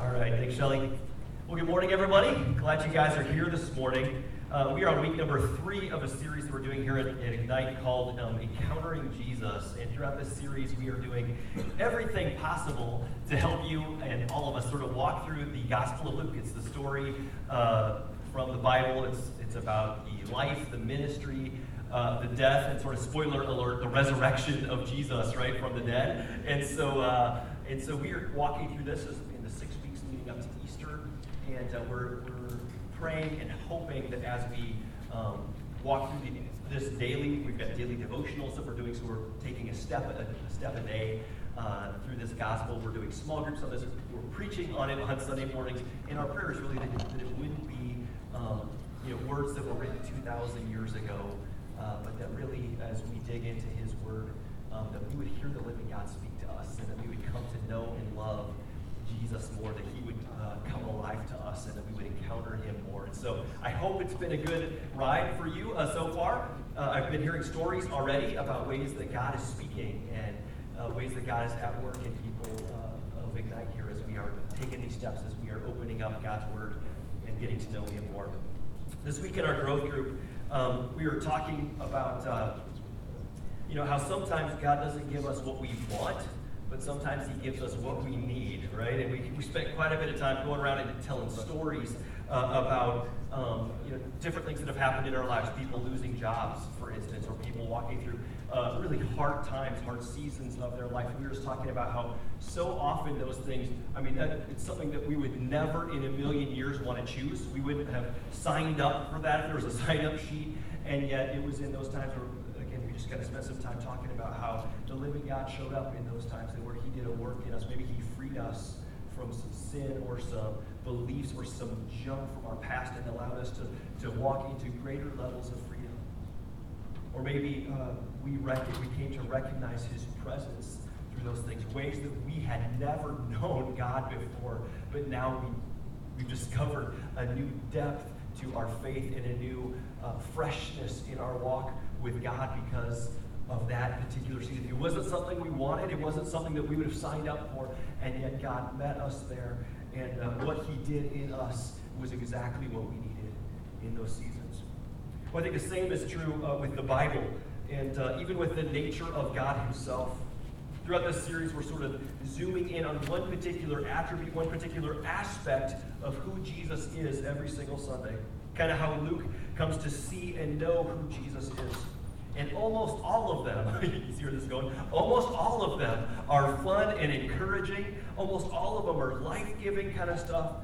All right, thanks, Shelly. Well, good morning, everybody. Glad you guys are here this morning. Uh, we are on week number three of a series that we're doing here at, at Ignite called um, Encountering Jesus. And throughout this series, we are doing everything possible to help you and all of us sort of walk through the Gospel of Luke. It's the story uh, from the Bible. It's it's about the life, the ministry, uh, the death, and sort of spoiler alert, the resurrection of Jesus, right, from the dead. And so, uh, and so we are walking through this in the six weeks leading up to Easter, and uh, we're, we're praying and hoping that as we um, walk through the, this daily, we've got daily devotionals that we're doing, so we're taking a step a, a step a day. Uh, through this gospel, we're doing small groups on this. We're preaching on it on Sunday mornings, and our prayer is really that, that it wouldn't be um, you know, words that were written 2,000 years ago, uh, but that really, as we dig into His Word, um, that we would hear the living God speak to us, and that we would come to know and love Jesus more, that He would uh, come alive to us, and that we would encounter Him more. And so, I hope it's been a good ride for you uh, so far. Uh, I've been hearing stories already about ways that God is speaking and uh, ways that God is at work in people uh, of Ignite here as we are taking these steps, as we are opening up God's Word and getting to know Him more. This week in our growth group, um, we were talking about, you know, how sometimes God doesn't give us what we want, but sometimes He gives us what we need, right? And we, we spent quite a bit of time going around and telling stories uh, about, um, you know, different things that have happened in our lives. People losing jobs, for instance, or people walking through uh, really hard times, hard seasons of their life. We were just talking about how so often those things, I mean, that, it's something that we would never in a million years want to choose. We wouldn't have signed up for that if there was a sign up sheet. And yet it was in those times where, just got to spend some time talking about how the living God showed up in those times and where He did a work in us. Maybe He freed us from some sin or some beliefs or some junk from our past and allowed us to, to walk into greater levels of freedom. Or maybe uh, we, rec- we came to recognize his presence through those things, ways that we had never known God before, but now we, we discovered a new depth to our faith and a new uh, freshness in our walk with God because of that particular season. It wasn't something we wanted, it wasn't something that we would have signed up for, and yet God met us there, and uh, what he did in us was exactly what we needed in those seasons. Well, I think the same is true uh, with the Bible and uh, even with the nature of God Himself. Throughout this series, we're sort of zooming in on one particular attribute, one particular aspect of who Jesus is every single Sunday. Kind of how Luke comes to see and know who Jesus is. And almost all of them, you see where this is going? Almost all of them are fun and encouraging. Almost all of them are life giving kind of stuff.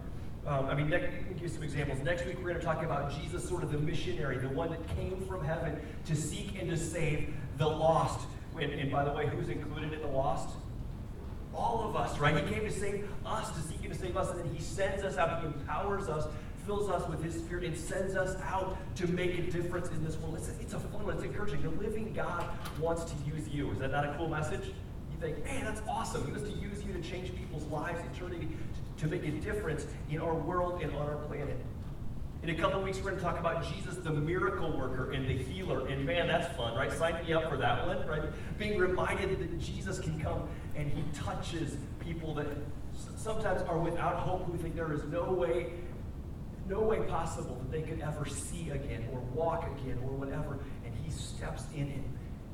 Um, I mean, next, me give some examples. Next week, we're going to talk about Jesus, sort of the missionary, the one that came from heaven to seek and to save the lost. And, and by the way, who's included in the lost? All of us, right? He came to save us, to seek and to save us, and then he sends us out. He empowers us, fills us with his spirit, and sends us out to make a difference in this world. It's a, it's a fun one. It's encouraging. The living God wants to use you. Is that not a cool message? You think, man, that's awesome. He wants to use you to change people's lives, eternity, to make a difference in our world and on our planet. In a couple weeks, we're going to talk about Jesus, the miracle worker and the healer. And man, that's fun, right? Sign me up for that one, right? Being reminded that Jesus can come and he touches people that sometimes are without hope, who think there is no way, no way possible that they could ever see again or walk again or whatever. And he steps in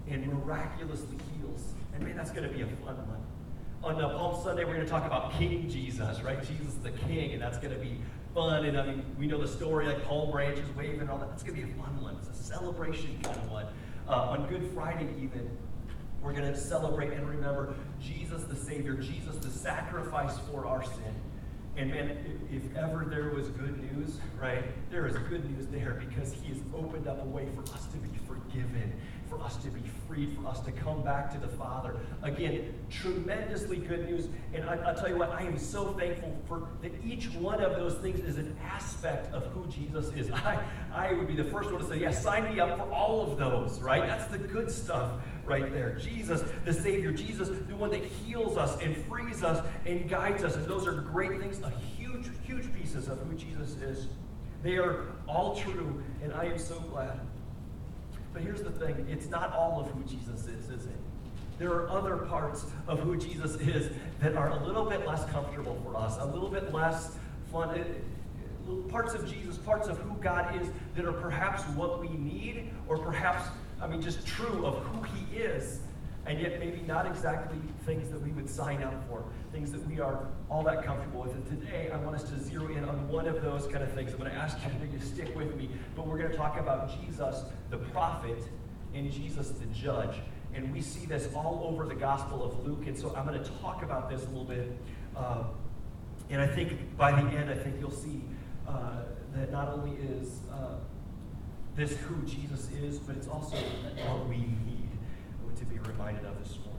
and, and miraculously heals. And man, that's going to be a fun one on Palm Sunday, we're going to talk about King Jesus, right? Jesus is the King, and that's going to be fun. And I mean, we know the story, like palm branches waving and all that. That's going to be a fun one. It's a celebration kind of one. Uh, on Good Friday, even, we're going to celebrate and remember Jesus the Savior, Jesus the sacrifice for our sin. And man, if ever there was good news, right, there is good news there because he has opened up a way for us to be forgiven for us to be freed, for us to come back to the Father. Again, tremendously good news. And I, will tell you what, I am so thankful for that each one of those things is an aspect of who Jesus is. I, I would be the first one to say, yes, yeah, sign me up for all of those, right? That's the good stuff right there. Jesus, the Savior, Jesus, the one that heals us and frees us and guides us. And those are great things, a huge, huge pieces of who Jesus is. They are all true, and I am so glad but here's the thing it's not all of who Jesus is, is it? there are other parts of who Jesus is that are a little bit less comfortable for us, a little bit less fun. It, parts of Jesus, parts of who God is that are perhaps what we need, or perhaps, I mean, just true of who He is, and yet maybe not exactly things that we would sign up for, things that we are all that comfortable with. And today, I want us to zero in on one of those kind of things. I'm going to ask you to stick with me, but we're going to talk about Jesus, the prophet, and Jesus, the judge. And we see this all over the Gospel of Luke, and so I'm going to talk about this a little bit. Uh, and I think by the end, I think you'll see uh, that not only is uh, this who Jesus is, but it's also what we need reminded of this morning.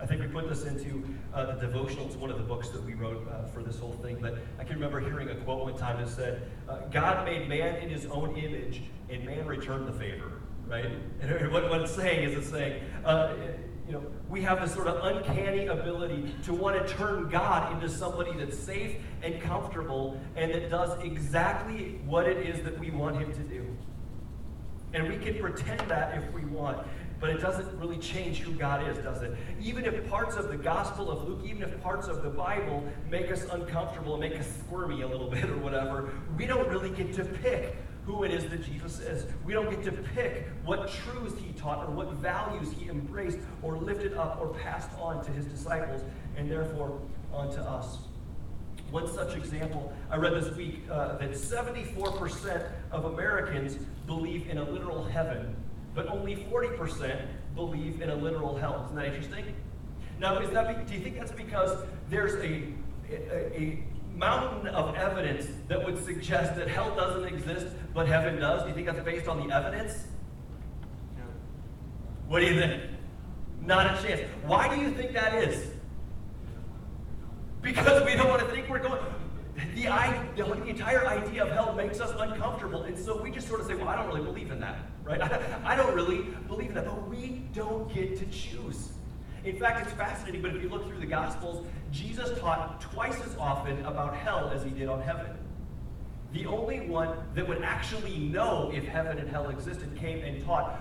I think we put this into uh, the devotional. It's one of the books that we wrote uh, for this whole thing. But I can remember hearing a quote one time that said, uh, God made man in his own image, and man returned the favor. Right? And what, what it's saying is it's saying, uh, you know, we have this sort of uncanny ability to want to turn God into somebody that's safe and comfortable and that does exactly what it is that we want him to do. And we can pretend that if we want, but it doesn't really change who God is, does it? Even if parts of the Gospel of Luke, even if parts of the Bible make us uncomfortable and make us squirmy a little bit or whatever, we don't really get to pick who it is that Jesus is. We don't get to pick what truths he taught or what values he embraced or lifted up or passed on to his disciples and therefore on to us. One such example, I read this week uh, that 74% of Americans believe in a literal heaven, but only 40% believe in a literal hell. Isn't that interesting? Now, is that, do you think that's because there's a, a, a mountain of evidence that would suggest that hell doesn't exist, but heaven does? Do you think that's based on the evidence? No. What do you think? Not a chance. Why do you think that is? Because we don't want to think we're going. The, the, entire idea of hell makes us uncomfortable, and so we just sort of say, "Well, I don't really believe in that, right? I, I don't really believe in that." But we don't get to choose. In fact, it's fascinating, but if you look through the Gospels, Jesus taught twice as often about hell as he did on heaven. The only one that would actually know if heaven and hell existed came and taught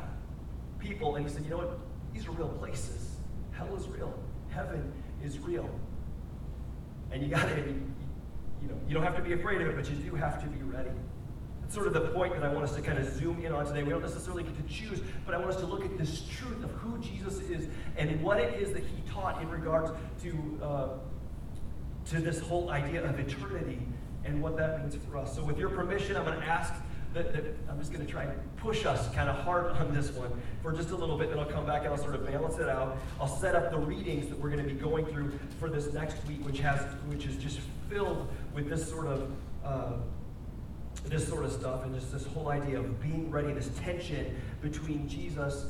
people, and he said, You know what? These are real places. Hell is real, heaven is real. And you you know, you don't have to be afraid of it, but you do have to be ready That's sort of the point that I want us to kind of zoom in on today. We don't necessarily get to choose, but I want us to look at this truth of who Jesus is and what it is that he taught in regards to, uh, to this whole idea of eternity and what that means for us. So, with your permission, I'm going to ask that, that I'm just going to try and push us kind of hard on this one for just a little bit, then I'll come back and I'll sort of balance it out. I'll set up the readings that we're going to be going through for this next week, which has which is just filled with this sort of uh, this sort of stuff and just this whole idea of being ready, this tension between Jesus,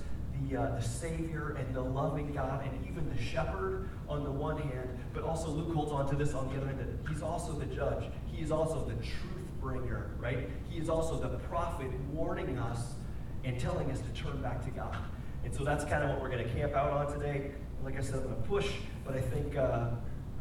the, uh, the Savior, and the loving God, and even the shepherd on the one hand, but also Luke holds on to this on the other hand that he's also the judge. He is also the truth bringer, right? He is also the prophet warning us and telling us to turn back to God. And so that's kind of what we're going to camp out on today. Like I said, I'm going to push, but I think uh,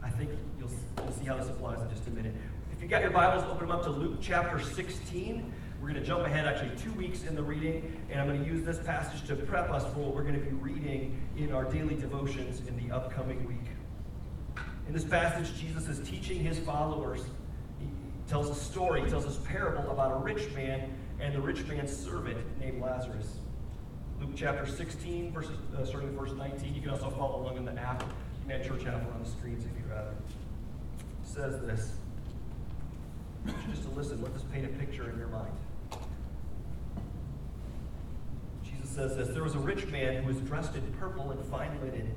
I think you'll, you'll see how this applies in just a minute. If you got your Bibles, open them up to Luke chapter 16. We're going to jump ahead actually two weeks in the reading, and I'm going to use this passage to prep us for what we're going to be reading in our daily devotions in the upcoming week. In this passage, Jesus is teaching his followers. Tells a story, tells this parable about a rich man and the rich man's servant named Lazarus. Luke chapter 16, verses, uh, starting verse 19. You can also follow along in the app. You can church app on the screens if you'd rather. Says this just to listen, let this paint a picture in your mind. Jesus says this There was a rich man who was dressed in purple and fine linen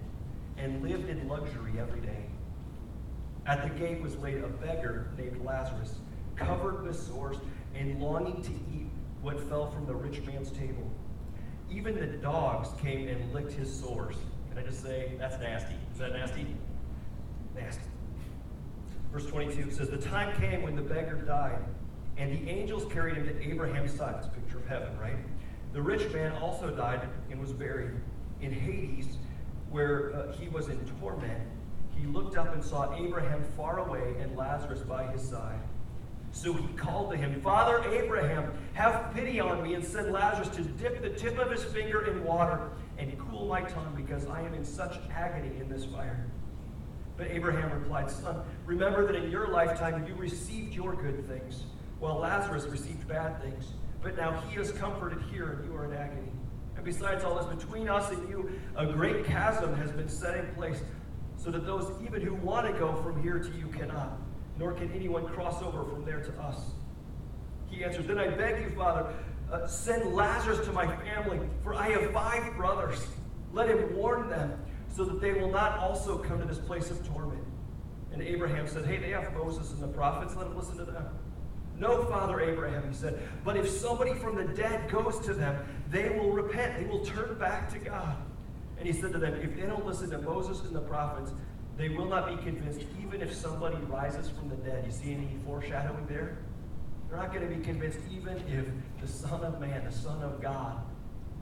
and lived in luxury every day. At the gate was laid a beggar named Lazarus, covered with sores and longing to eat what fell from the rich man's table. Even the dogs came and licked his sores. Can I just say, that's nasty? Is that nasty? Nasty. Verse 22 says, The time came when the beggar died, and the angels carried him to Abraham's side. This picture of heaven, right? The rich man also died and was buried. In Hades, where uh, he was in torment, he looked up and saw Abraham far away and Lazarus by his side. So he called to him, Father Abraham, have pity on me and send Lazarus to dip the tip of his finger in water and cool my tongue because I am in such agony in this fire. But Abraham replied, Son, remember that in your lifetime you received your good things, while Lazarus received bad things. But now he is comforted here and you are in agony. And besides all this, between us and you, a great chasm has been set in place, so that those even who want to go from here to you cannot, nor can anyone cross over from there to us. He answers, Then I beg you, Father, uh, send Lazarus to my family, for I have five brothers. Let him warn them, so that they will not also come to this place of torment. And Abraham said, Hey, they have Moses and the prophets, let them listen to them. No, Father Abraham, he said, but if somebody from the dead goes to them, they will repent. They will turn back to God. And he said to them, If they don't listen to Moses and the prophets, they will not be convinced, even if somebody rises from the dead. You see any foreshadowing there? They're not going to be convinced, even if the Son of Man, the Son of God,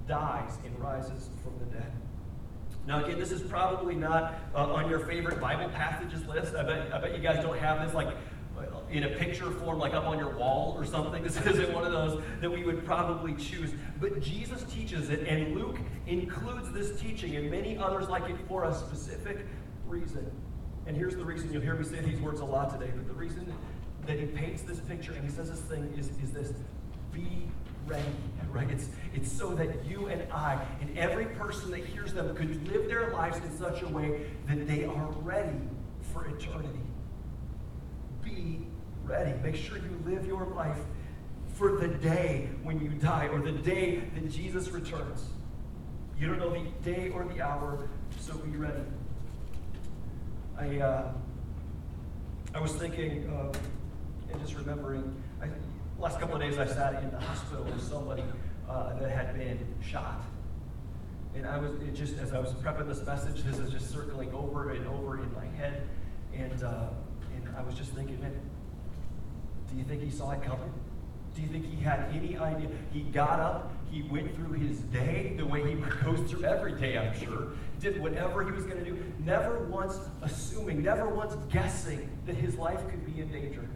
dies and rises from the dead. Now, again, this is probably not uh, on your favorite Bible passages list. I bet, I bet you guys don't have this like in a picture form, like up on your wall or something. This isn't one of those that we would probably choose. But Jesus teaches it, and Luke includes this teaching and many others like it for a specific reason. And here's the reason you'll hear me say these words a lot today, but the reason that he paints this picture and he says this thing is, is this be ready, right? It's, it's so that you and I and every person that hears them could live their lives in such a way that they are ready for eternity. Be ready. Make sure you live your life for the day when you die or the day that Jesus returns. You don't know the day or the hour, so be ready. I, uh, I was thinking uh, and just remembering, I, last couple of days I sat in the hospital with somebody uh, that had been shot. And I was, just, as I was prepping this message, this is just circling over and over in my head. And, uh, I was just thinking, man, do you think he saw it coming? Do you think he had any idea? He got up, he went through his day the way he goes through every day, I'm sure. Did whatever he was going to do, never once assuming, never once guessing that his life could be in danger.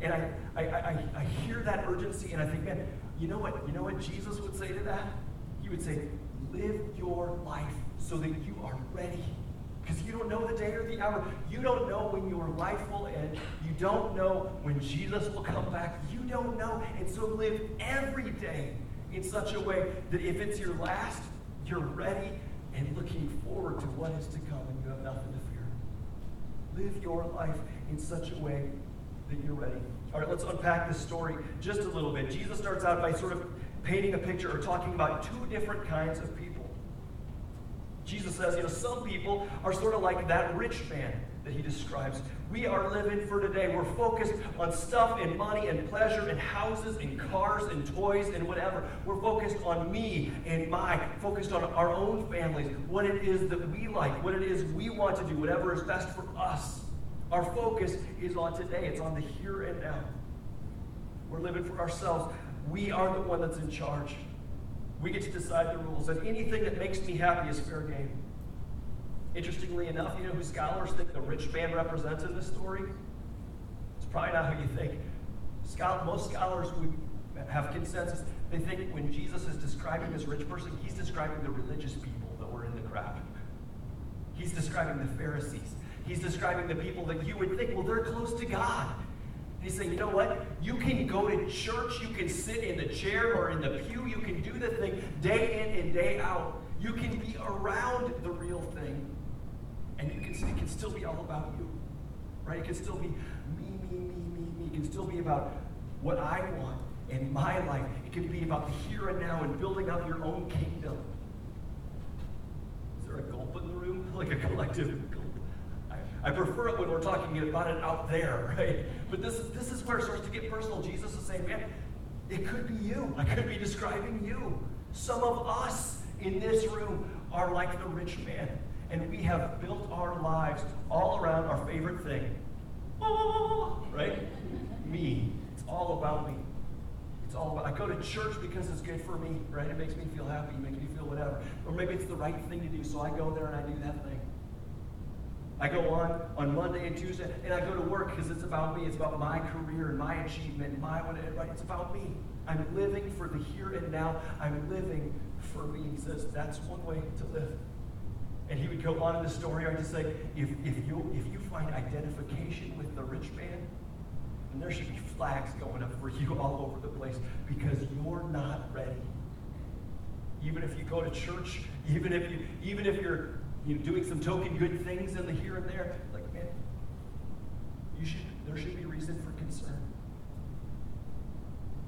And I, I, I, I hear that urgency and I think, man, you know what? You know what Jesus would say to that? He would say, live your life so that you are ready because you don't know the day or the hour. You don't know when your life will end. You don't know when Jesus will come back. You don't know. And so live every day in such a way that if it's your last, you're ready and looking forward to what is to come and you have nothing to fear. Live your life in such a way that you're ready. All right, let's unpack this story just a little bit. Jesus starts out by sort of painting a picture or talking about two different kinds of people. Jesus says, you know, some people are sort of like that rich man that he describes. We are living for today. We're focused on stuff and money and pleasure and houses and cars and toys and whatever. We're focused on me and my, focused on our own families, what it is that we like, what it is we want to do, whatever is best for us. Our focus is on today, it's on the here and now. We're living for ourselves. We are the one that's in charge. We get to decide the rules, and anything that makes me happy is fair game. Interestingly enough, you know who scholars think the rich man represents in this story? It's probably not who you think. most scholars would have consensus. They think when Jesus is describing this rich person, he's describing the religious people that were in the crowd. He's describing the Pharisees. He's describing the people that you would think, well, they're close to God. He's saying, you know what? You can go to church, you can sit in the chair or in the pew, you the thing day in and day out. You can be around the real thing, and you can, it can still be all about you. Right? It can still be me, me, me, me, me. It can still be about what I want in my life. It can be about the here and now and building up your own kingdom. Is there a gulp in the room? Like a collective gulp. I prefer it when we're talking about it out there, right? But this, this is where it starts to get personal. Jesus is saying, man, it could be you. I could be describing you. Some of us in this room are like the rich man, and we have built our lives all around our favorite thing. right? Me. It's all about me. It's all about, I go to church because it's good for me, right? It makes me feel happy, it makes me feel whatever. Or maybe it's the right thing to do, so I go there and I do that thing. I go on on Monday and Tuesday, and I go to work because it's about me. It's about my career and my achievement, and my right. It's about me. I'm living for the here and now. I'm living for me. He says that's one way to live. And he would go on in the story. I just say, if, if you if you find identification with the rich man, then there should be flags going up for you all over the place because you're not ready. Even if you go to church, even if you even if you're you know, doing some token good things in the here and there, like man, you should there should be reason for concern.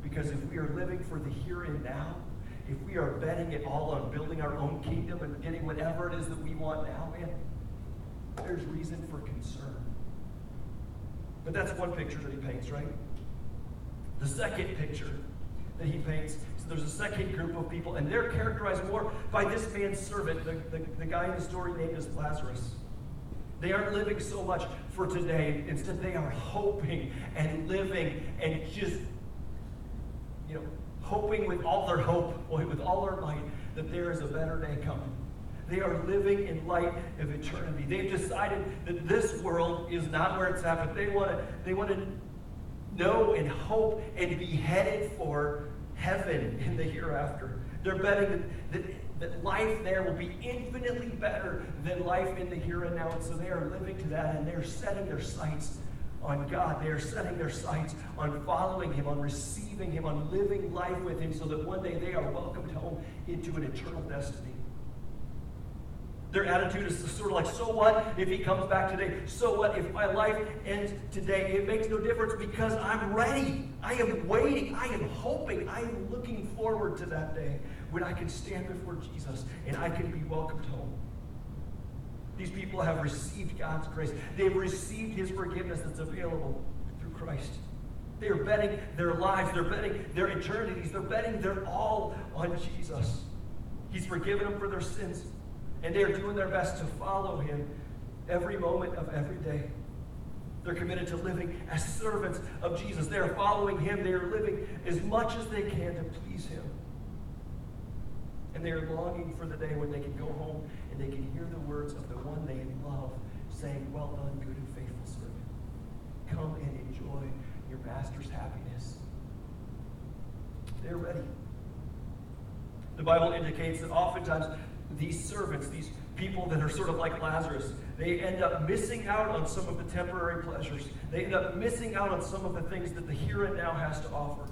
Because if we are living for the here and now, if we are betting it all on building our own kingdom and getting whatever it is that we want now, man, there's reason for concern. But that's one picture that he paints, right? The second picture that he paints, there's a second group of people, and they're characterized more by this man's servant, the, the, the guy in the story named as Lazarus. They aren't living so much for today. Instead, they are hoping and living and just, you know, hoping with all their hope, with all their might, that there is a better day coming. They are living in light of eternity. They've decided that this world is not where it's at, but they want to they want to know and hope and be headed for heaven in the hereafter. They're betting that, that, that life there will be infinitely better than life in the here and now. And so they are living to that and they're setting their sights on God. They are setting their sights on following Him, on receiving Him, on living life with Him, so that one day they are welcomed home into an eternal destiny. Their attitude is sort of like, so what if he comes back today? So what if my life ends today? It makes no difference because I'm ready. I am waiting. I am hoping. I am looking forward to that day when I can stand before Jesus and I can be welcomed home. These people have received God's grace. They've received his forgiveness that's available through Christ. They are betting their lives, they're betting their eternities, they're betting their all on Jesus. He's forgiven them for their sins, and they are doing their best to follow him every moment of every day. They're committed to living as servants of Jesus. They are following him. They are living as much as they can to please him. And they are longing for the day when they can go home and they can hear the words of the one they love saying, Well done, good and faithful servant. Come and enjoy your master's happiness. They're ready. The Bible indicates that oftentimes these servants, these people that are sort of like Lazarus, they end up missing out on some of the temporary pleasures. They end up missing out on some of the things that the here and now has to offer.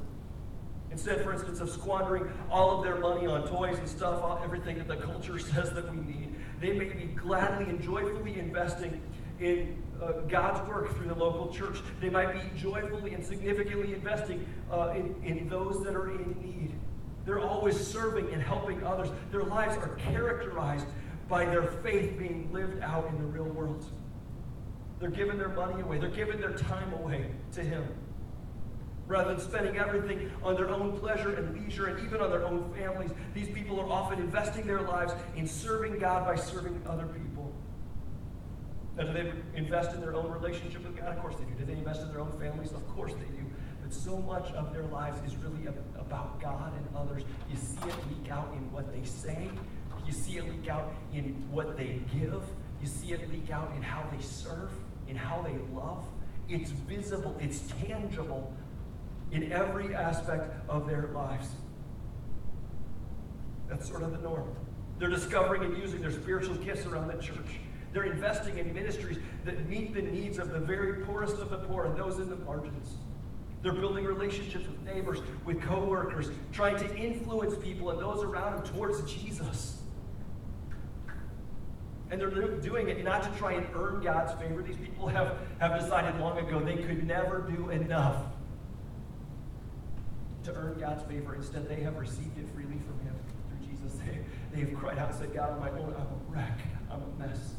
Instead, for instance, of squandering all of their money on toys and stuff, everything that the culture says that we need, they may be gladly and joyfully investing in uh, God's work through the local church. They might be joyfully and significantly investing uh, in, in those that are in need. They're always serving and helping others. Their lives are characterized by their faith being lived out in the real world. They're giving their money away, they're giving their time away to Him rather than spending everything on their own pleasure and leisure and even on their own families. These people are often investing their lives in serving God by serving other people. Now, do they invest in their own relationship with God? Of course they do. Do they invest in their own families? Of course they do. But so much of their lives is really about God and others. You see it leak out in what they say, you see it leak out in what they give, you see it leak out in how they serve, in how they love. It's visible, it's tangible in every aspect of their lives. That's sort of the norm. They're discovering and using their spiritual gifts around the church. They're investing in ministries that meet the needs of the very poorest of the poor and those in the margins. They're building relationships with neighbors, with coworkers, trying to influence people and those around them towards Jesus. And they're doing it not to try and earn God's favor. These people have, have decided long ago they could never do enough to earn God's favor. Instead, they have received it freely from Him through Jesus. They, they have cried out and said, God, on my own, I'm a wreck. I'm a mess.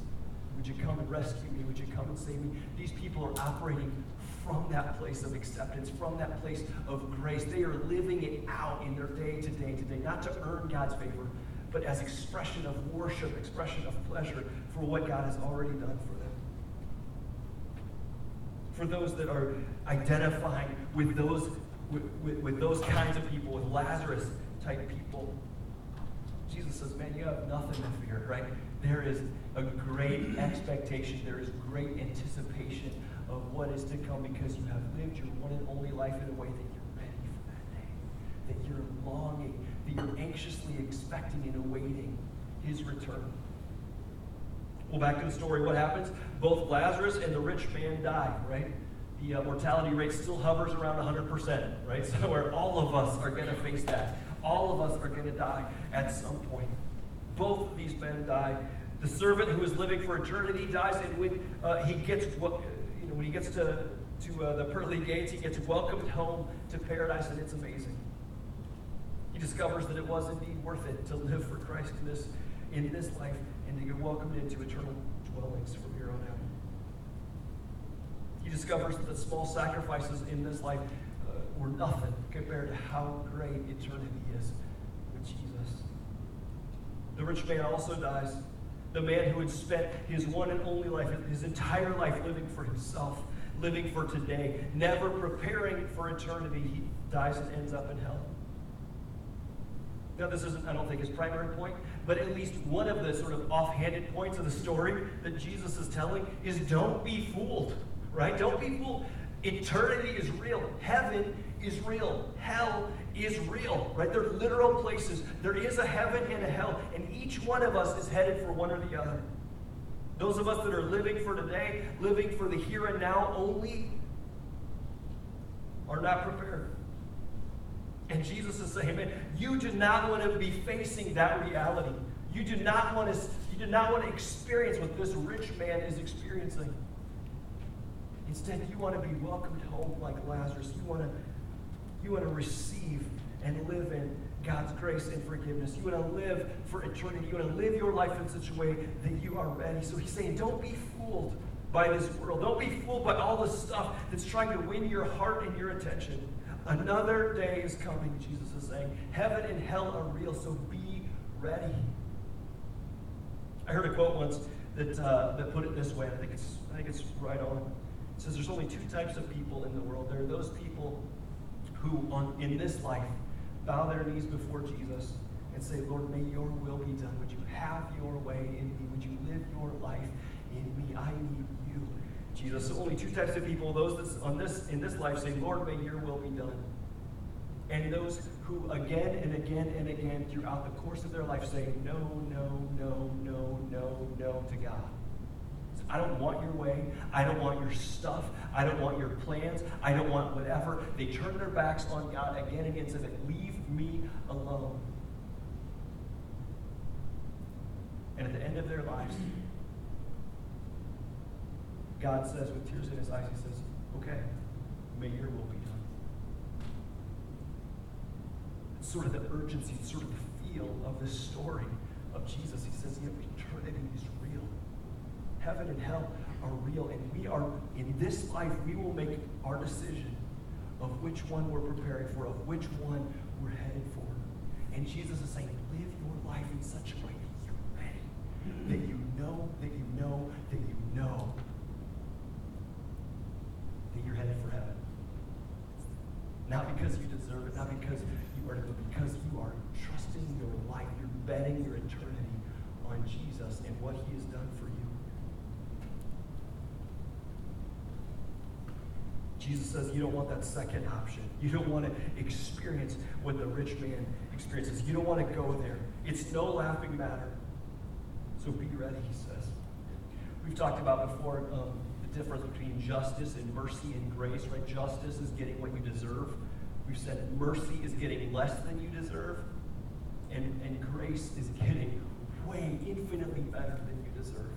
Would you come and rescue me? Would you come and save me? These people are operating from that place of acceptance, from that place of grace. They are living it out in their day to day to day, not to earn God's favor, but as expression of worship, expression of pleasure for what God has already done for them. For those that are identifying with those with, with, with those kinds of people, with Lazarus type people. Jesus says, Man, you have nothing to fear, right? There is a great expectation. There is great anticipation of what is to come because you have lived your one and only life in a way that you're ready for that day, that you're longing, that you're anxiously expecting and awaiting his return. Well, back to the story. What happens? Both Lazarus and the rich man die, right? The uh, mortality rate still hovers around 100%, right? So, where all of us are going to face that. All of us are going to die at some point. Both of these men die. The servant who is living for eternity dies, and when uh, he gets what, when he gets to to uh, the pearly gates, he gets welcomed home to paradise, and it's amazing. He discovers that it was indeed worth it to live for Christ in this in this life and to get welcomed into eternal dwellings from here on out. He discovers that the small sacrifices in this life uh, were nothing compared to how great eternity is with Jesus. The rich man also dies. The man who had spent his one and only life, his entire life living for himself, living for today, never preparing for eternity, he dies and ends up in hell. Now, this isn't, I don't think, his primary point, but at least one of the sort of offhanded points of the story that Jesus is telling is don't be fooled, right? Don't be fooled. Eternity is real. Heaven is real. Hell is real, right? They're literal places. There is a heaven and a hell, and each one of us is headed for one or the other. Those of us that are living for today, living for the here and now only, are not prepared. And Jesus is saying, man, you do not want to be facing that reality. You do not want to, you do not want to experience what this rich man is experiencing. Instead, you want to be welcomed home like Lazarus. You want to, you want to receive and live in God's grace and forgiveness. You want to live for eternity. You want to live your life in such a way that you are ready. So he's saying, don't be fooled by this world. Don't be fooled by all the stuff that's trying to win your heart and your attention. Another day is coming, Jesus is saying. Heaven and hell are real, so be ready. I heard a quote once that, uh, that put it this way. I think, it's, I think it's right on. It says there's only two types of people in the world. There are those people who, on, in this life, bow their knees before Jesus and say, Lord, may your will be done. Would you have your way in me? Would you live your life in me? I need you. Jesus. So only two types of people, those that's on this in this life say, Lord, may your will be done. And those who again and again and again throughout the course of their life say, no, no, no, no, no, no to God. I don't want your way. I don't want your stuff. I don't want your plans. I don't want whatever. They turn their backs on God again and again and say, leave me alone. And at the end of their lives, God says with tears in his eyes, he says, okay, may your will be done. It's sort of the urgency, sort of the feel of this story of Jesus. He says, yeah, eternity is. Heaven and hell are real. And we are, in this life, we will make our decision of which one we're preparing for, of which one we're headed for. And Jesus is saying, live your life in such a way that you're ready, that you know, that you know, that you know that you're headed for heaven. Not because you deserve it, not because you earn it, but because you are trusting your life, you're betting your eternity on Jesus and what he has done for you. Jesus says you don't want that second option. You don't want to experience what the rich man experiences. You don't want to go there. It's no laughing matter. So be ready, he says. We've talked about before um, the difference between justice and mercy and grace, right? Justice is getting what you deserve. We've said mercy is getting less than you deserve. And, and grace is getting way infinitely better than you deserve.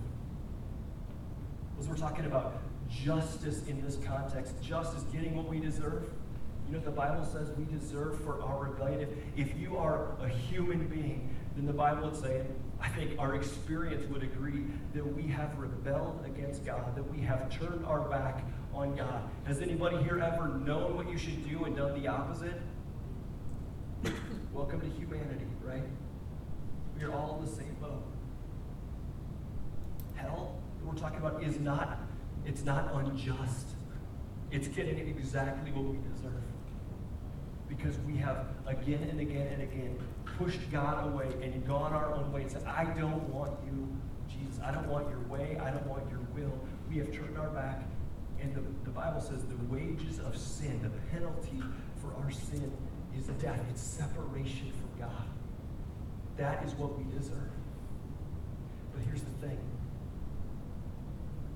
As we're talking about justice in this context, justice getting what we deserve. You know the Bible says we deserve for our rebellion? If, if you are a human being, then the Bible would say, I think our experience would agree, that we have rebelled against God, that we have turned our back on God. Has anybody here ever known what you should do and done the opposite? Welcome to humanity, right? We are all in the same boat. Hell, that we're talking about, is not, it's not unjust. It's getting exactly what we deserve. Because we have again and again and again pushed God away and gone our own way and said, I don't want you, Jesus, I don't want your way. I don't want your will. We have turned our back. And the, the Bible says the wages of sin, the penalty for our sin, is death. It's separation from God. That is what we deserve. But here's the thing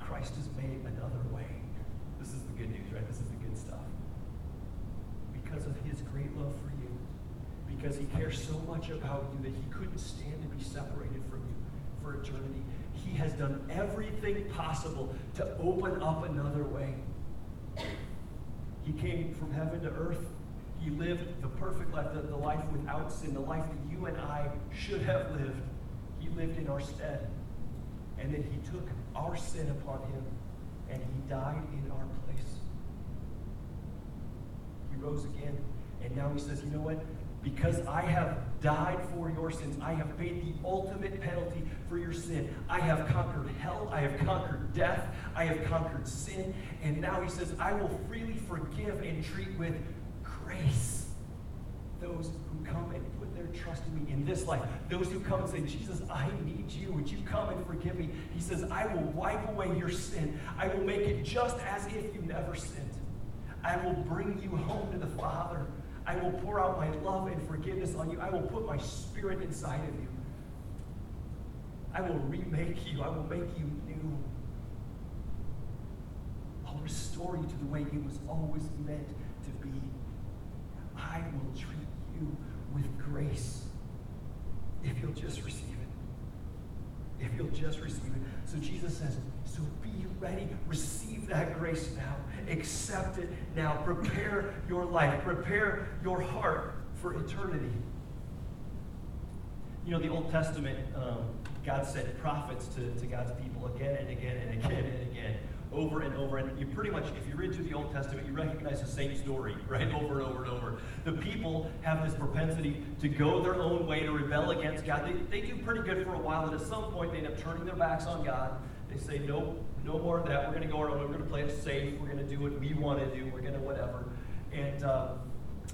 Christ has made another way. This is the good news, right? This is the good stuff. Because of his great love for you, because he cares so much about you that he couldn't stand to be separated from you for eternity, he has done everything possible to open up another way. He came from heaven to earth. He lived the perfect life, the, the life without sin, the life that you and I should have lived. He lived in our stead. And then he took our sin upon him and he died in our place. He rose again. And now he says, you know what? Because I have died for your sins, I have paid the ultimate penalty for your sin. I have conquered hell, I have conquered death, I have conquered sin. And now he says, I will freely forgive and treat with grace those who come and their trust me in this life. Those who come and say, Jesus, I need you. Would you come and forgive me? He says, I will wipe away your sin. I will make it just as if you never sinned. I will bring you home to the Father. I will pour out my love and forgiveness on you. I will put my spirit inside of you. I will remake you. I will make you new. I'll restore you to the way it was always meant to be. I will treat you with grace if you'll just receive it. If you'll just receive it. So Jesus says, so be ready. Receive that grace now. Accept it now. Prepare your life. Prepare your heart for eternity. You know, the Old Testament, um, God sent prophets to, to God's people again and again and again and again over and over. And you pretty much, if you read through the Old Testament, you recognize the same story, right? Over and over and over. The people have this propensity to go their own way, to rebel against God. They, they do pretty good for a while, and at some point they end up turning their backs on God. They say, nope, no more of that. We're going to go our own way. We're going to play it safe. We're going to do what we want to do. We're going to whatever. And, uh,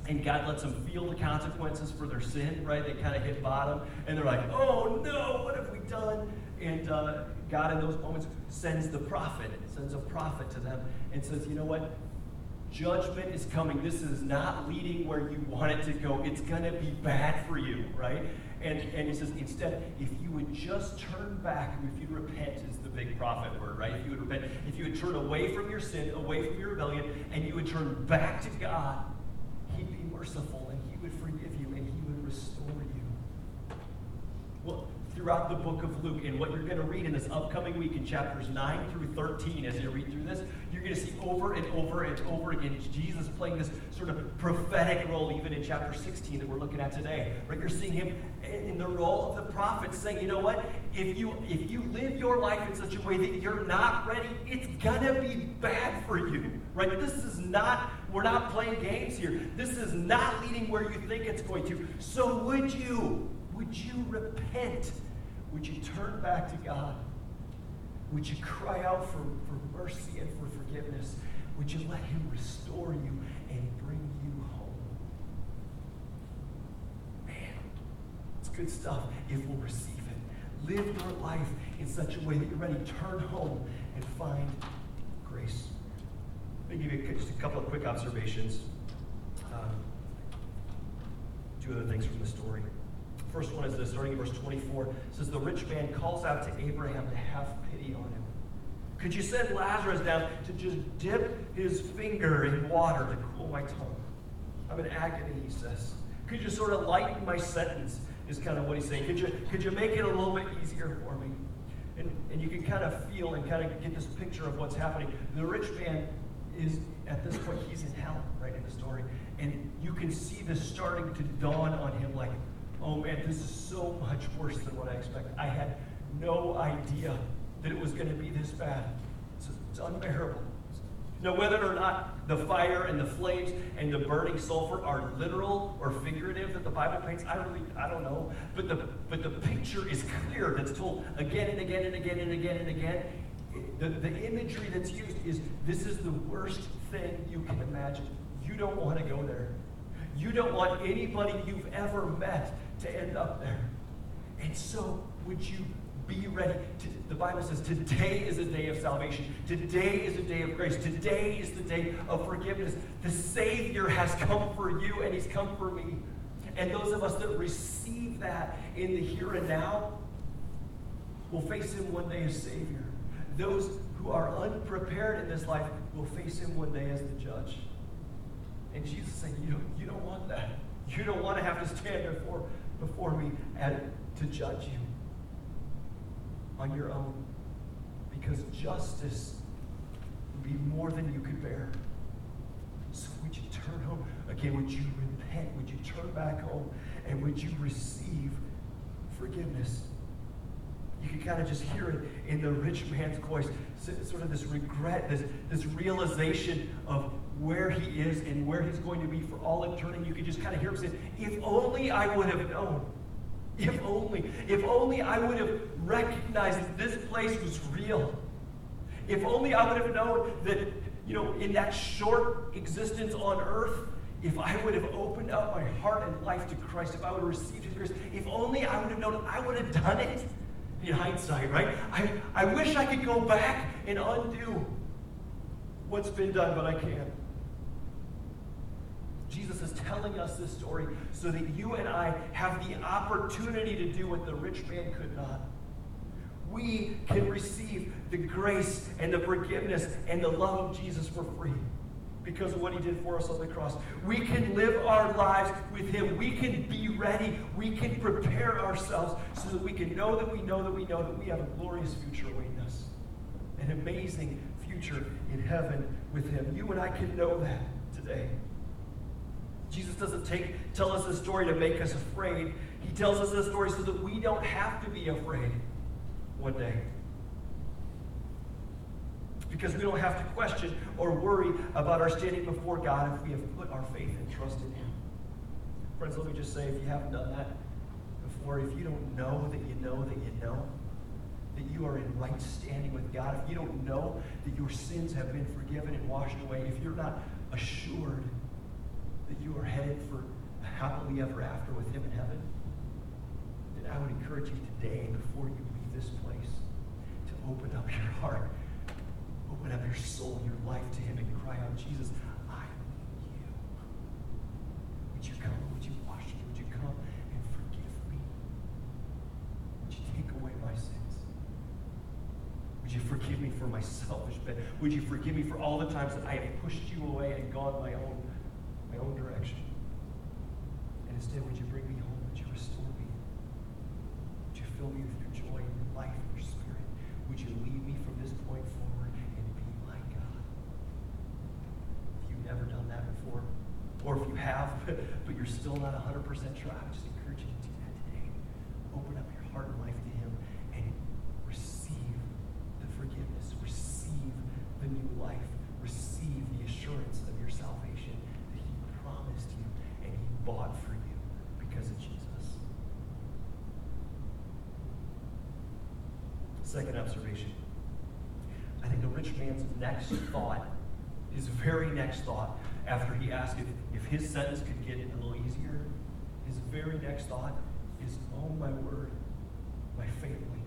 and God lets them feel the consequences for their sin, right? They kind of hit bottom, and they're like, oh no, what have we done? And uh, God, in those moments, sends the prophet, sends a prophet to them, and says, you know what? Judgment is coming. This is not leading where you want it to go. It's going to be bad for you, right? And, and he says, instead, if you would just turn back, if you repent, is the big prophet word, right? If you would repent, if you would turn away from your sin, away from your rebellion, and you would turn back to God, He'd be merciful and He would forgive you and He would restore you. Well, throughout the book of Luke. And what you're going to read in this upcoming week in chapters 9 through 13, as you read through this, you're going to see over and over and over again Jesus playing this sort of prophetic role, even in chapter 16 that we're looking at today. Right? You're seeing him in the role of the prophet saying, you know what? If you if you live your life in such a way that you're not ready, it's gonna be bad for you. Right? This is not, we're not playing games here. This is not leading where you think it's going to. So would you, would you repent? Would you turn back to God? Would you cry out for, for mercy and for forgiveness? Would you let Him restore you and bring you home? Man, it's good stuff if we'll receive it. Live your life in such a way that you're ready to turn home and find grace. Let me give you just a couple of quick observations. Um, two other things from the story. First one is this, starting in verse 24. Says, The rich man calls out to Abraham to have pity on him. Could you send Lazarus down to just dip his finger in water to cool my tongue? I'm in agony, he says. Could you sort of lighten my sentence? Is kind of what he's saying. Could you, could you make it a little bit easier for me? And, and you can kind of feel and kind of get this picture of what's happening. The rich man is, at this point, he's in hell, right in the story. And you can see this starting to dawn on him like, oh man, this is so much worse than what I expected. I had no idea that it was going to be this bad. It's, it's unbearable. Now, whether or not the fire and the flames and the burning sulfur are literal or figurative that the Bible paints, I really, I don't know. But the, but the picture is clear that's told again and again and again and again and again. The, the imagery that's used is this is the worst thing you can imagine. You don't want to go there. You don't want anybody you've ever met to end up there. And so, would you be ready. The Bible says today is a day of salvation. Today is a day of grace. Today is the day of forgiveness. The Savior has come for you and He's come for me. And those of us that receive that in the here and now will face Him one day as Savior. Those who are unprepared in this life will face Him one day as the judge. And Jesus saying, you don't, you don't want that. You don't want to have to stand before, before me and to judge you on your own. Because justice would be more than you could bear. So would you turn home? Again, would you repent? Would you turn back home? And would you receive forgiveness? You can kind of just hear it in the rich man's voice, sort of this regret, this, this realization of where he is and where he's going to be for all eternity. You can just kind of hear him say, If only I would have known. If only, if only I would have recognized that this place was real. If only I would have known that, you know, in that short existence on earth, if I would have opened up my heart and life to Christ, if I would have received His grace, if only I would have known, I would have done it in hindsight, right? I, I wish I could go back and undo what's been done, but I can't. Jesus is telling us this story so that you and I have the opportunity to do what the rich man could not. We can receive the grace and the forgiveness and the love of Jesus for free because of what he did for us on the cross. We can live our lives with him. We can be ready. We can prepare ourselves so that we can know that we know that we know that we have a glorious future awaiting us. An amazing future in heaven with him. You and I can know that today. Jesus doesn't take, tell us this story to make us afraid. He tells us this story so that we don't have to be afraid one day. Because we don't have to question or worry about our standing before God if we have put our faith and trust in Him. Friends, let me just say if you haven't done that before, if you don't know that you know that you know that you are in right standing with God, if you don't know that your sins have been forgiven and washed away, if you're not assured that you are headed for a happily ever after with Him in heaven, then I would encourage you today, before you leave this place, to open up your heart, open up your soul, your life to Him, and cry out, Jesus, I need you. Would you come? Would you wash me? Would you come and forgive me? Would you take away my sins? Would you forgive me for my selfish bed? Would you forgive me for all the times that I have pushed you away and gone my own own direction. And instead, would you bring me home? Would you restore me? Would you fill me with your joy and your life and your spirit? Would you lead me from this point forward and be my God? If you've never done that before, or if you have, but you're still not 100% sure, I would just encourage you to do that today. Open up your heart and life to Him and receive the forgiveness, receive the new life, receive the assurance of your salvation promised you and he bought for you because of Jesus. Second observation. I think the rich man's next thought, his very next thought, after he asked if, if his sentence could get a little easier, his very next thought is, oh my word, my family,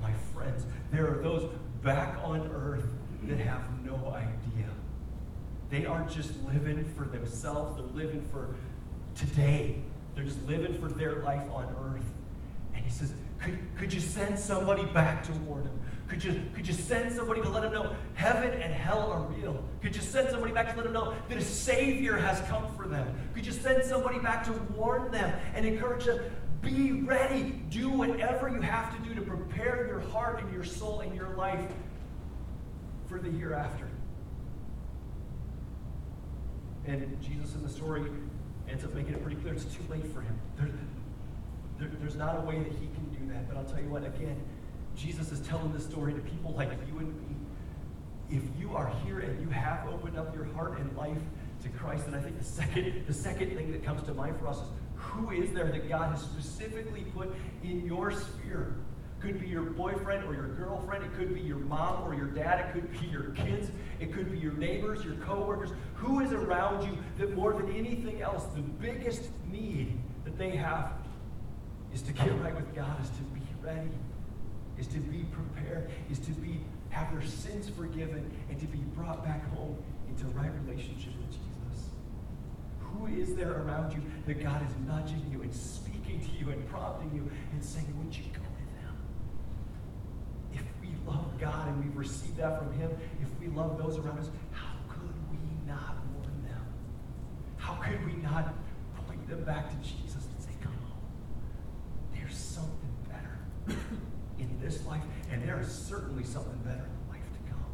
my friends. There are those back on earth that have no idea they aren't just living for themselves, they're living for today. They're just living for their life on earth. And he says, could, could you send somebody back to warn them? Could you, could you send somebody to let them know heaven and hell are real? Could you send somebody back to let them know that a Savior has come for them? Could you send somebody back to warn them and encourage them? Be ready. Do whatever you have to do to prepare your heart and your soul and your life for the hereafter. And Jesus in the story ends up making it pretty clear it's too late for him. There, there, there's not a way that he can that. But I'll tell you what, again, Jesus is telling this story to people like you and me. If you are here and you have opened up your heart and life to Christ, then I think the second, the second thing that comes to mind for us is who is there that God has specifically put in your sphere could be your boyfriend or your girlfriend. It could be your mom or your dad. It could be your kids. It could be your neighbors, your coworkers. Who is around you that more than anything else, the biggest need that they have is to get right with God, is to be ready is to be prepared, is to be have their sins forgiven, and to be brought back home into right relationship with Jesus. Who is there around you that God is nudging you and speaking to you and prompting you and saying, Would you go with them? If we love God and we've received that from Him, if we love those around us, how could we not warn them? How could we not point them back to Jesus and say, Come on, there's something better in this life, and there is certainly something better in the life to come.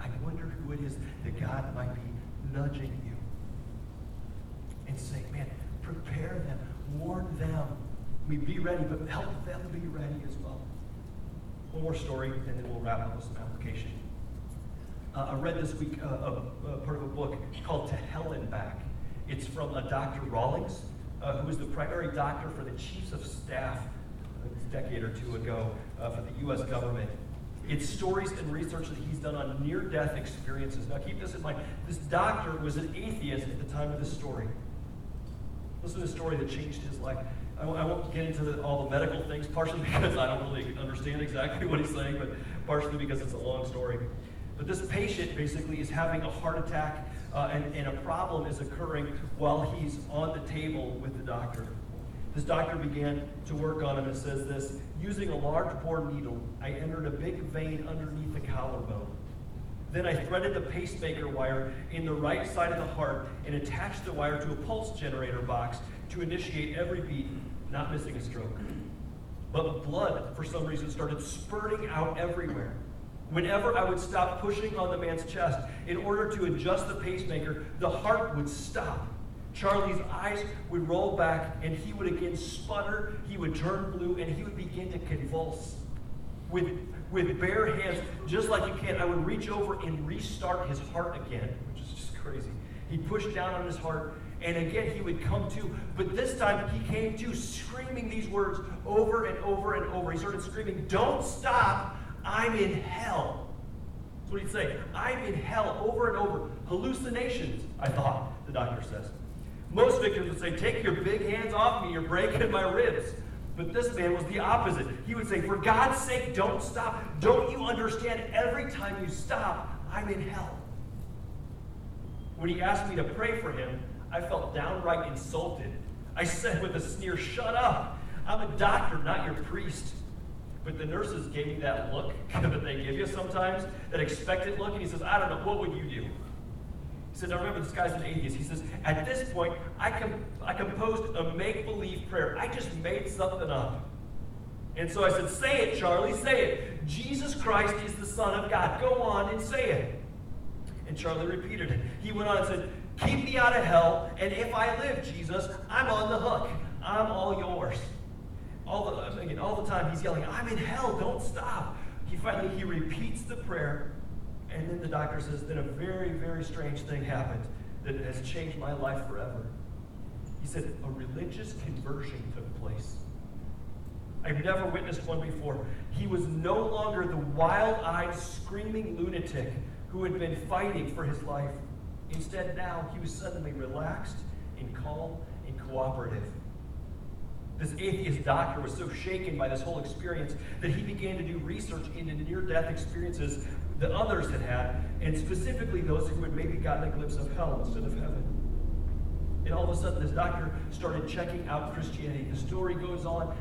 I wonder who it is that God might be nudging you and saying, man, prepare them, warn them. I mean, be ready, but help them be ready as well. One more story, and then we'll wrap up with some application. Uh, I read this week uh, a, a part of a book called To Hell and Back. It's from a Dr. Rawlings, uh, who was the primary doctor for the chiefs of staff a decade or two ago uh, for the U.S. government. It's stories and research that he's done on near death experiences. Now, keep this in mind. This doctor was an atheist at the time of this story. Listen to a story that changed his life. I, I won't get into the, all the medical things, partially because I don't really understand exactly what he's saying, but partially because it's a long story. But this patient basically is having a heart attack, uh, and, and a problem is occurring while he's on the table with the doctor. This doctor began to work on him. and says this Using a large bore needle, I entered a big vein underneath the collarbone. Then I threaded the pacemaker wire in the right side of the heart and attached the wire to a pulse generator box to initiate every beat, not missing a stroke. But blood, for some reason, started spurting out everywhere. Whenever I would stop pushing on the man's chest in order to adjust the pacemaker, the heart would stop. Charlie's eyes would roll back and he would again sputter, he would turn blue, and he would begin to convulse. With, with bare hands, just like you can, I would reach over and restart his heart again, which is just crazy. He'd push down on his heart, and again he would come to. But this time he came to screaming these words over and over and over. He started screaming, Don't stop, I'm in hell. That's what he'd say. I'm in hell over and over. Hallucinations, I thought, the doctor says. Most victims would say, Take your big hands off me, you're breaking my ribs. But this man was the opposite. He would say, For God's sake, don't stop. Don't you understand? Every time you stop, I'm in hell. When he asked me to pray for him, I felt downright insulted. I said with a sneer, Shut up. I'm a doctor, not your priest. But the nurses gave me that look that they give you sometimes, that expectant look, and he says, I don't know, what would you do? He said, now remember, this guy's an atheist. He says, at this point, I, com- I composed a make believe prayer. I just made something up. And so I said, say it, Charlie, say it. Jesus Christ is the Son of God. Go on and say it. And Charlie repeated it. He went on and said, Keep me out of hell, and if I live, Jesus, I'm on the hook. I'm all yours. All the, again, all the time he's yelling, I'm in hell, don't stop. He finally he repeats the prayer and then the doctor says, then a very, very strange thing happened that has changed my life forever. He said, a religious conversion took place. I've never witnessed one before. He was no longer the wild eyed, screaming lunatic who had been fighting for his life. Instead, now he was suddenly relaxed and calm and cooperative. This atheist doctor was so shaken by this whole experience that he began to do research into near death experiences that others had had, and specifically those who had maybe gotten a glimpse of hell instead of heaven. And all of a sudden, this doctor started checking out Christianity. The story goes on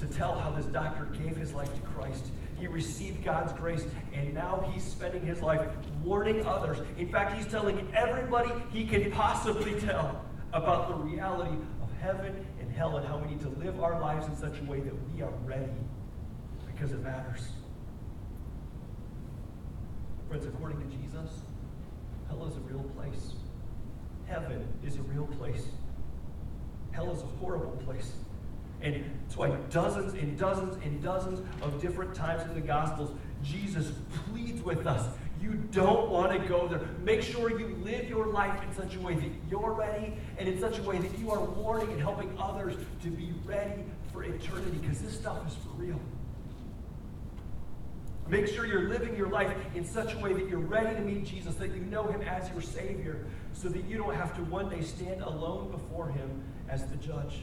to tell how this doctor gave his life to Christ. He received God's grace, and now he's spending his life warning others. In fact, he's telling everybody he can possibly tell about the reality of heaven hell and how we need to live our lives in such a way that we are ready because it matters. Friends, according to Jesus, hell is a real place. Heaven is a real place. Hell is a horrible place. And that's why dozens and dozens and dozens of different times in the Gospels, Jesus pleads with us. You don't want to go there. Make sure you live your life in such a way that you're ready and in such a way that you are warning and helping others to be ready for eternity because this stuff is for real. Make sure you're living your life in such a way that you're ready to meet Jesus, that you know him as your Savior, so that you don't have to one day stand alone before him as the judge.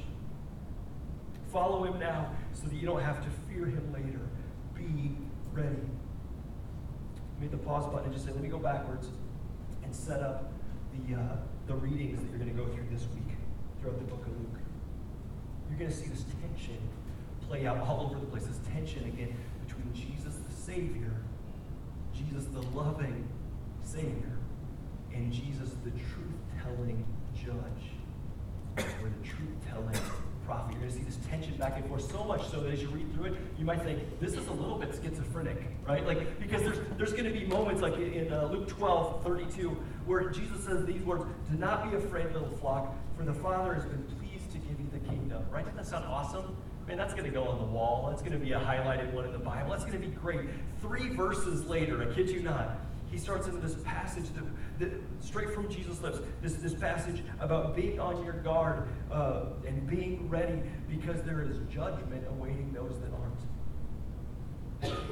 Follow him now so that you don't have to fear him later. Be ready. Made the pause button and just say, let me go backwards and set up the, uh, the readings that you're going to go through this week throughout the book of Luke. You're going to see this tension play out all over the place. This tension again between Jesus the Savior, Jesus the loving Savior, and Jesus the truth telling judge, or the truth telling prophet. You're going to see this tension back and forth so much so that as you read through it, you might think this is a little bit schizophrenic, right? Like because there's there's going to be moments like in uh, Luke 12, 32, where Jesus says these words: "Do not be afraid, little flock, for the Father has been pleased to give you the kingdom." Right? Doesn't that sound awesome? Man, that's going to go on the wall. That's going to be a highlighted one in the Bible. That's going to be great. Three verses later, I kid you not, he starts into this passage that, that, straight from Jesus' lips, this, this passage about being on your guard uh, and being ready because there is judgment awaiting those that aren't.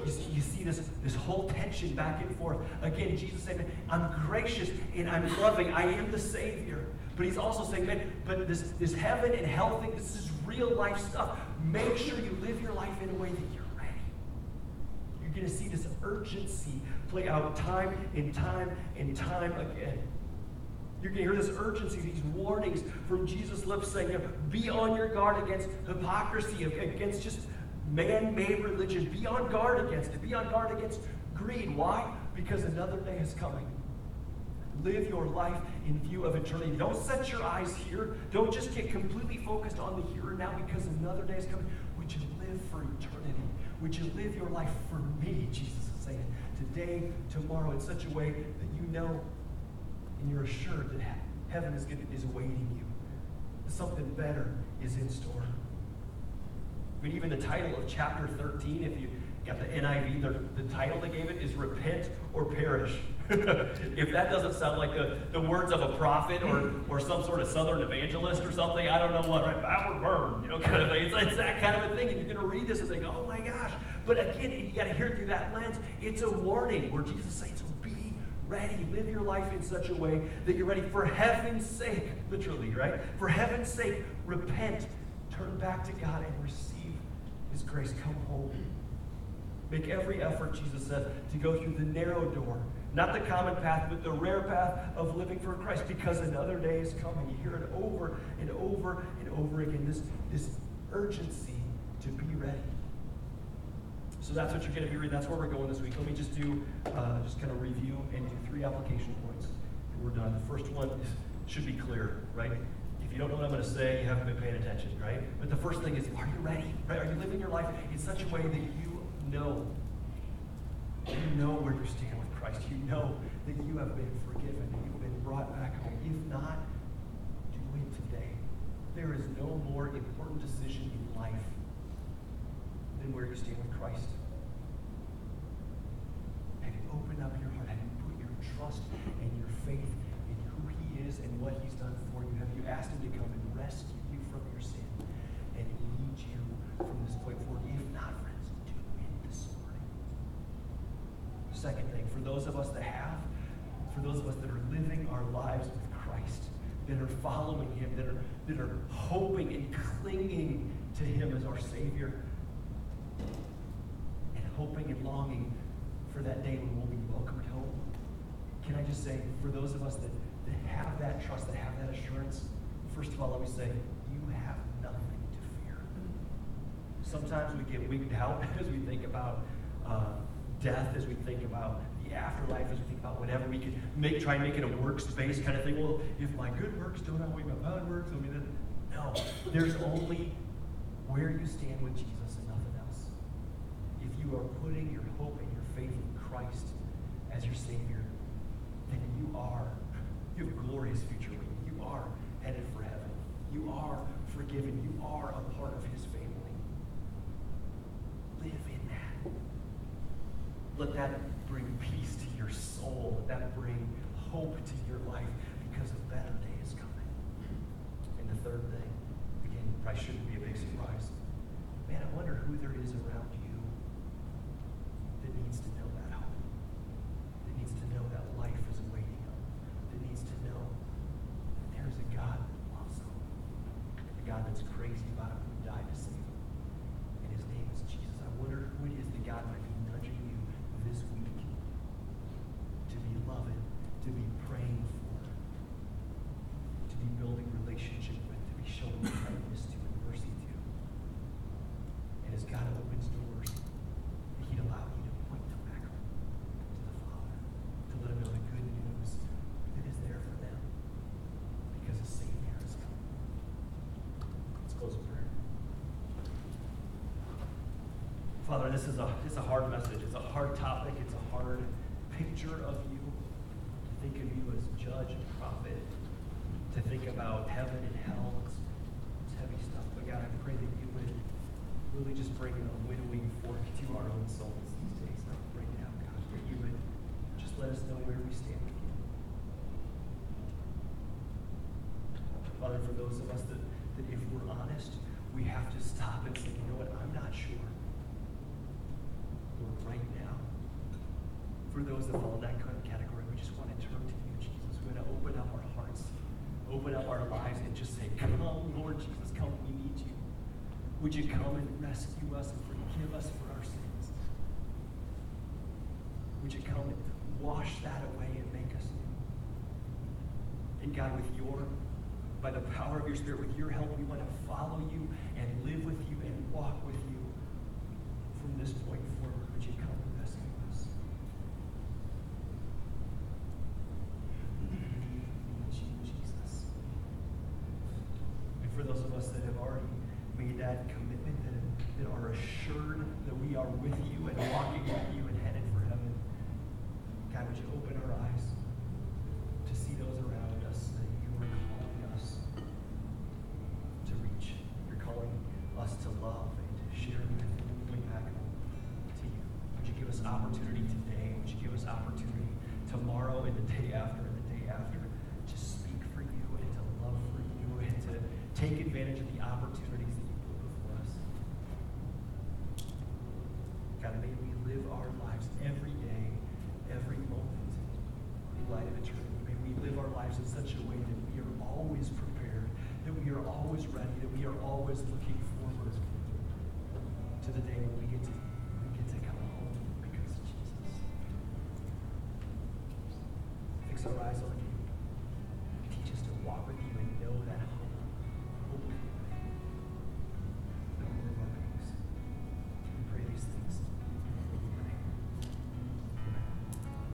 You see, you see, this, this whole tension back and forth. Again, Jesus saying, I'm gracious and I'm loving. I am the Savior. But he's also saying, man, but this, this heaven and hell thing, this is real life stuff. Make sure you live your life in a way that you're ready. You're going to see this urgency play out time and time and time again. Going to hear this urgency, these warnings from Jesus' lips saying, be on your guard against hypocrisy, against just man made religion. Be on guard against it. Be on guard against greed. Why? Because another day is coming. Live your life in view of eternity. Don't set your eyes here. Don't just get completely focused on the here and now because another day is coming. Would you live for eternity? Would you live your life for me? Jesus today, tomorrow, in such a way that you know and you're assured that heaven is, is awaiting you. Something better is in store. I mean, even the title of chapter 13, if you got the NIV, the, the title they gave it is Repent or Perish. if that doesn't sound like the, the words of a prophet or, or some sort of southern evangelist or something, I don't know what, right? Backward burn, you know, kind of thing. It's, it's that kind of a thing. And you're going to read this and think, oh my gosh. But again, you got to hear through that lens. It's a warning where Jesus says, be ready. Live your life in such a way that you're ready for heaven's sake, literally, right? For heaven's sake, repent, turn back to God, and receive His grace. Come home. Make every effort, Jesus said, to go through the narrow door not the common path, but the rare path of living for Christ because another day is coming. You hear it over and over and over again this, this urgency to be ready. So that's what you're going to be reading. That's where we're going this week. Let me just do, uh, just kind of review and do three application points. And we're done. The first one is, should be clear, right? If you don't know what I'm going to say, you haven't been paying attention, right? But the first thing is, are you ready? Right? Are you living your life in such a way that you know, you know where you stand with Christ, you know that you have been forgiven, that you've been brought back home. If not, do it today. There is no more important decision in life than where you stand with Christ. Opened up your heart? Have you put your trust and your faith in who He is and what He's done for you? Have you asked Him to come and rescue you from your sin and lead you from this point forward? If not, friends, do it this morning. Second thing, for those of us that have, for those of us that are living our lives with Christ, that are following Him, that are, that are hoping and clinging to Him as our Savior, and hoping and longing for that day when we'll be welcomed home. Can I just say, for those of us that, that have that trust, that have that assurance, first of all, let me say, you have nothing to fear. Sometimes we get wigged out as we think about uh, death, as we think about the afterlife, as we think about whatever we can make, try and make it a works-based kind of thing. Well, if my good works don't outweigh my bad works, I mean, then, no. There's only where you stand with Jesus and nothing else. If you are putting your hope in Christ as your Savior, then you are, you have a glorious future You are headed for heaven. You are forgiven. You are a part of His family. Live in that. Let that bring peace to your soul. Let that bring hope to your life because a better day is coming. And the third thing, again, probably shouldn't be a big surprise. Man, I wonder who there is around you that needs to know that hope, that needs to know that life is awaiting them, that needs to know that there's a God that loves them, a God that's crazy Father, this is a, it's a hard message. It's a hard topic. It's a hard picture of you. To think of you as judge and prophet. To think about heaven and hell. It's, it's heavy stuff. But God, I pray that you would really just bring a winnowing fork to our own souls these days, not right now, God. That you would just let us know where we stand with you. Father, for those of us that, that if we're honest, we have to stop and say, you know what, I'm not sure. Right now, for those that fall in that category, we just want to turn to you, Jesus. We want to open up our hearts, open up our lives, and just say, Come, Lord Jesus, come, we need you. Would you come and rescue us and forgive us for our sins? Would you come and wash that away and make us new? And God, with your, by the power of your Spirit, with your help, we want to follow you and live with you and walk with you from this point come and rescue us? Jesus. And for those of us that have already made that commitment, that, that are assured that we are with you and advantage of the opportunities that you put before us? God, may we live our lives every day, every moment in light of eternity. May we live our lives in such a way that we are always prepared, that we are always ready, that we are always looking forward to the day when we get to get to come home because of Jesus. Fix our eyes on